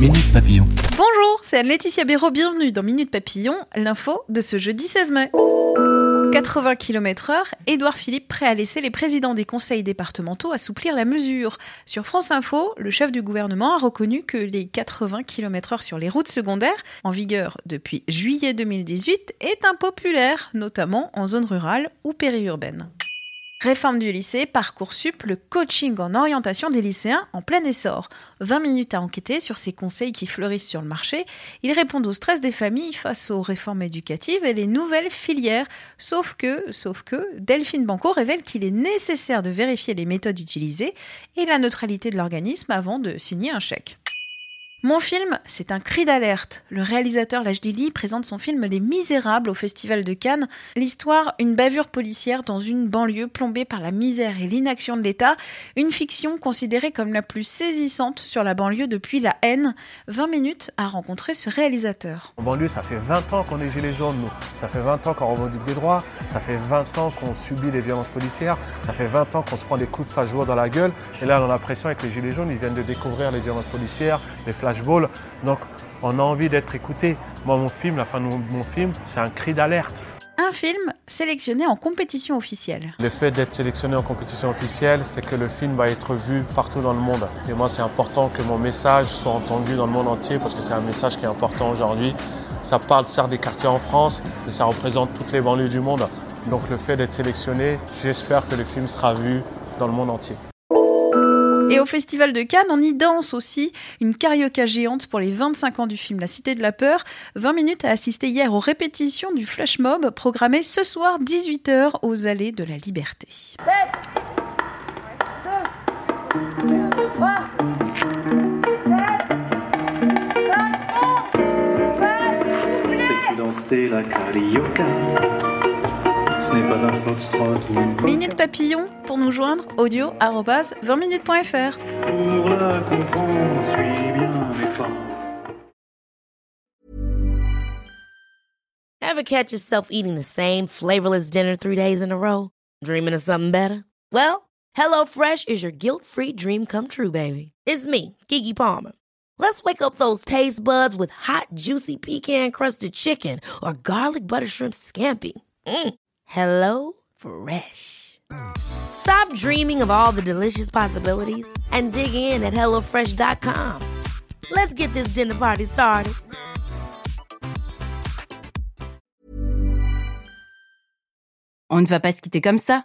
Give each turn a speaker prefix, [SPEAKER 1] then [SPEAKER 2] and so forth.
[SPEAKER 1] Minute Papillon.
[SPEAKER 2] Bonjour, c'est Anne-Laetitia Béraud, bienvenue dans Minute Papillon, l'info de ce jeudi 16 mai. 80 km/h, Édouard Philippe prêt à laisser les présidents des conseils départementaux assouplir la mesure. Sur France Info, le chef du gouvernement a reconnu que les 80 km/h sur les routes secondaires, en vigueur depuis juillet 2018, est impopulaire, notamment en zone rurale ou périurbaine. Réforme du lycée, Parcoursup, le coaching en orientation des lycéens en plein essor. 20 minutes à enquêter sur ces conseils qui fleurissent sur le marché. Ils répondent au stress des familles face aux réformes éducatives et les nouvelles filières. Sauf que, sauf que, Delphine Banco révèle qu'il est nécessaire de vérifier les méthodes utilisées et la neutralité de l'organisme avant de signer un chèque. Mon film, c'est un cri d'alerte. Le réalisateur Lachdili présente son film Les Misérables au Festival de Cannes. L'histoire, une bavure policière dans une banlieue plombée par la misère et l'inaction de l'État. Une fiction considérée comme la plus saisissante sur la banlieue depuis la haine. 20 minutes à rencontrer ce réalisateur.
[SPEAKER 3] En banlieue, ça fait 20 ans qu'on est gilets jaunes, nous. Ça fait 20 ans qu'on revendique des droits. Ça fait 20 ans qu'on subit les violences policières. Ça fait 20 ans qu'on se prend des coups de flashball dans la gueule. Et là, on a l'impression avec les gilets jaunes, ils viennent de découvrir les violences policières, les Donc, on a envie d'être écouté. Moi, mon film, la fin de mon film, c'est un cri d'alerte.
[SPEAKER 2] Un film sélectionné en compétition officielle.
[SPEAKER 3] Le fait d'être sélectionné en compétition officielle, c'est que le film va être vu partout dans le monde. Et moi, c'est important que mon message soit entendu dans le monde entier parce que c'est un message qui est important aujourd'hui. Ça parle certes des quartiers en France, mais ça représente toutes les banlieues du monde. Donc le fait d'être sélectionné, j'espère que le film sera vu dans le monde entier.
[SPEAKER 2] Et au Festival de Cannes, on y danse aussi une carioca géante pour les 25 ans du film La Cité de la Peur. 20 minutes à assister hier aux répétitions du Flash Mob programmé ce soir 18h aux Allées de la Liberté.
[SPEAKER 4] Sais-tu danser la carioca Ce n'est pas un foxtrot ou une.
[SPEAKER 2] Minute Papillon pour nous joindre audio 20minutes.fr.
[SPEAKER 4] Pour la comprendre, suis bien mes pas.
[SPEAKER 5] Ever catch yourself eating the same flavorless dinner three days in a row? Dreaming of something better? Well, HelloFresh is your guilt-free dream come true, baby. It's me, Kiki Palmer. Let's wake up those taste buds with hot, juicy pecan-crusted chicken or garlic butter shrimp scampi. Mm. Hello Fresh. Stop dreaming of all the delicious possibilities and dig in at HelloFresh.com. Let's get this dinner party started.
[SPEAKER 6] On ne va pas se quitter comme ça.